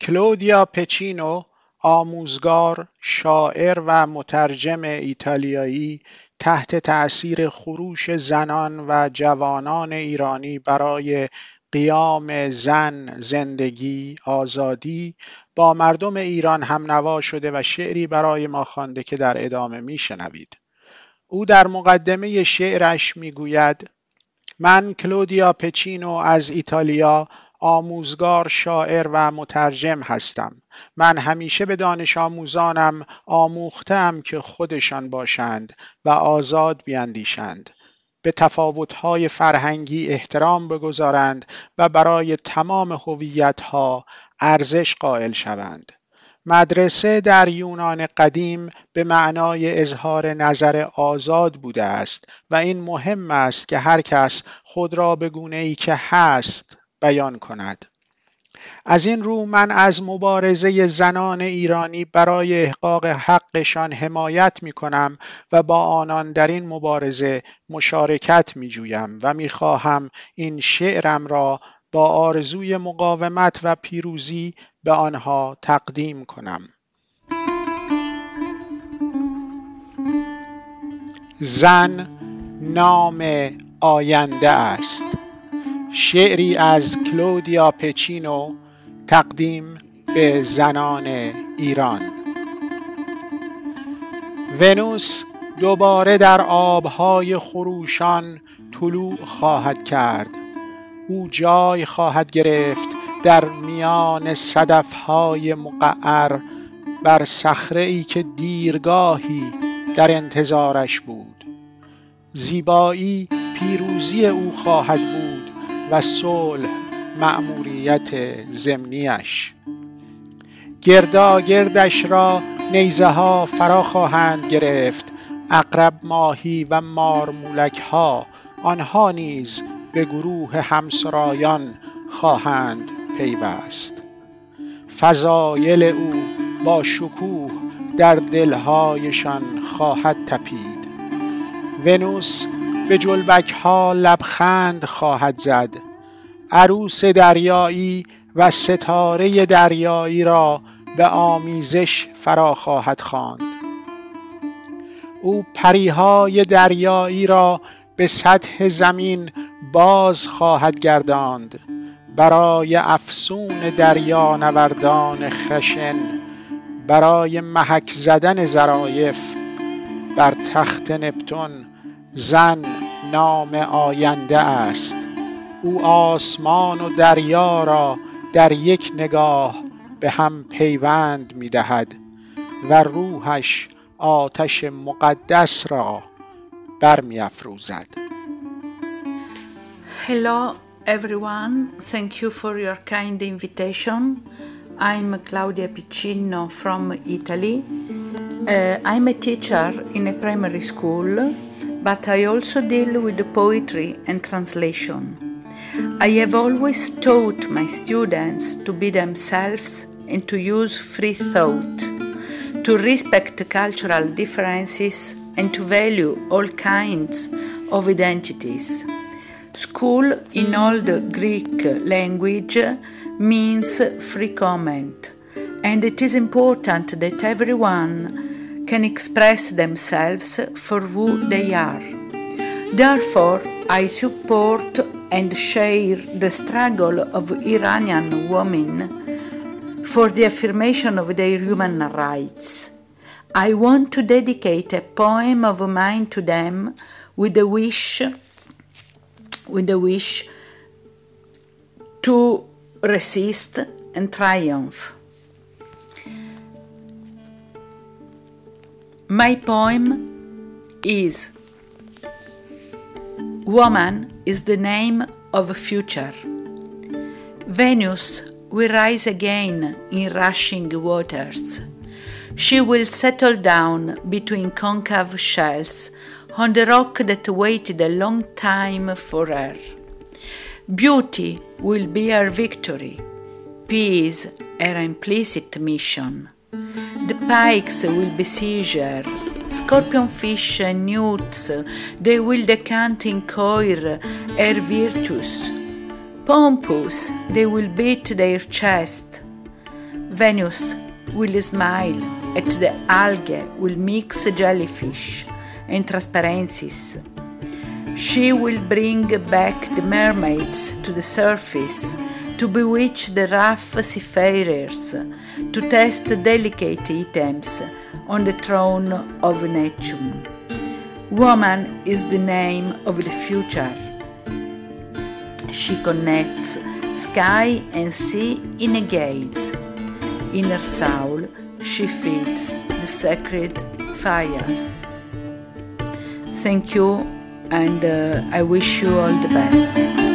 کلودیا پچینو آموزگار، شاعر و مترجم ایتالیایی تحت تأثیر خروش زنان و جوانان ایرانی برای قیام زن، زندگی، آزادی با مردم ایران هم نوا شده و شعری برای ما خوانده که در ادامه میشنوید. او در مقدمه شعرش می‌گوید من کلودیا پچینو از ایتالیا آموزگار شاعر و مترجم هستم. من همیشه به دانش آموزانم آموختم که خودشان باشند و آزاد بیاندیشند به تفاوت‌های فرهنگی احترام بگذارند و برای تمام هویت‌ها ارزش قائل شوند. مدرسه در یونان قدیم به معنای اظهار نظر آزاد بوده است و این مهم است که هر کس خود را به گونه ای که هست بیان کند. از این رو من از مبارزه زنان ایرانی برای احقاق حقشان حمایت می کنم و با آنان در این مبارزه مشارکت می جویم و می خواهم این شعرم را با آرزوی مقاومت و پیروزی به آنها تقدیم کنم. زن نام آینده است. شعری از کلودیا پچینو تقدیم به زنان ایران. ونوس دوباره در آبهای خروشان طلوع خواهد کرد. او جای خواهد گرفت در میان صدفهای مقعر بر صخره ای که دیرگاهی در انتظارش بود. زیبایی پیروزی او خواهد بود. و صلح مأموریت ضمنیش. گرداگردش را نیزه ها فرا خواهند گرفت اقرب ماهی و مارمولک ها آنها نیز به گروه همسرایان خواهند پیوست. فضایل او با شکوه در دلهایشان خواهد تپید. ونوس به جلبک ها لبخند خواهد زد. عروس دریایی و ستاره دریایی را به آمیزش فرا خواهد خواند. او پریهای دریایی را به سطح زمین باز خواهد گرداند. برای افسون نوردان خشن برای محک زدن ظرایف بر تخت نپتون زن نام آینده است او آسمان و دریا را در یک نگاه به هم پیوند می دهد و روحش آتش مقدس را برمی افروزد Hello everyone, thank you for your kind invitation. I'm Claudia Piccino from Italy. Uh, I'm a teacher in a primary school, but I also deal with poetry and translation. I have always taught my students to be themselves and to use free thought, to respect cultural differences and to value all kinds of identities. School in Old Greek language means free comment, and it is important that everyone can express themselves for who they are. Therefore, I support and share the struggle of Iranian women for the affirmation of their human rights. I want to dedicate a poem of mine to them with the wish with the wish to resist and triumph. My poem is Woman is the name of a future. Venus will rise again in rushing waters. She will settle down between concave shells on the rock that waited a long time for her. Beauty will be her victory, peace her implicit mission. The pikes will besiege her, scorpionfish and newts, they will decant in coir her virtues. Pompous, they will beat their chest. Venus will smile at the algae, will mix jellyfish and transparencies. She will bring back the mermaids to the surface, to bewitch the rough seafarers, to test delicate items on the throne of Neptune. Woman is the name of the future. She connects sky and sea in a gaze. In her soul, she feeds the sacred fire. Thank you, and uh, I wish you all the best.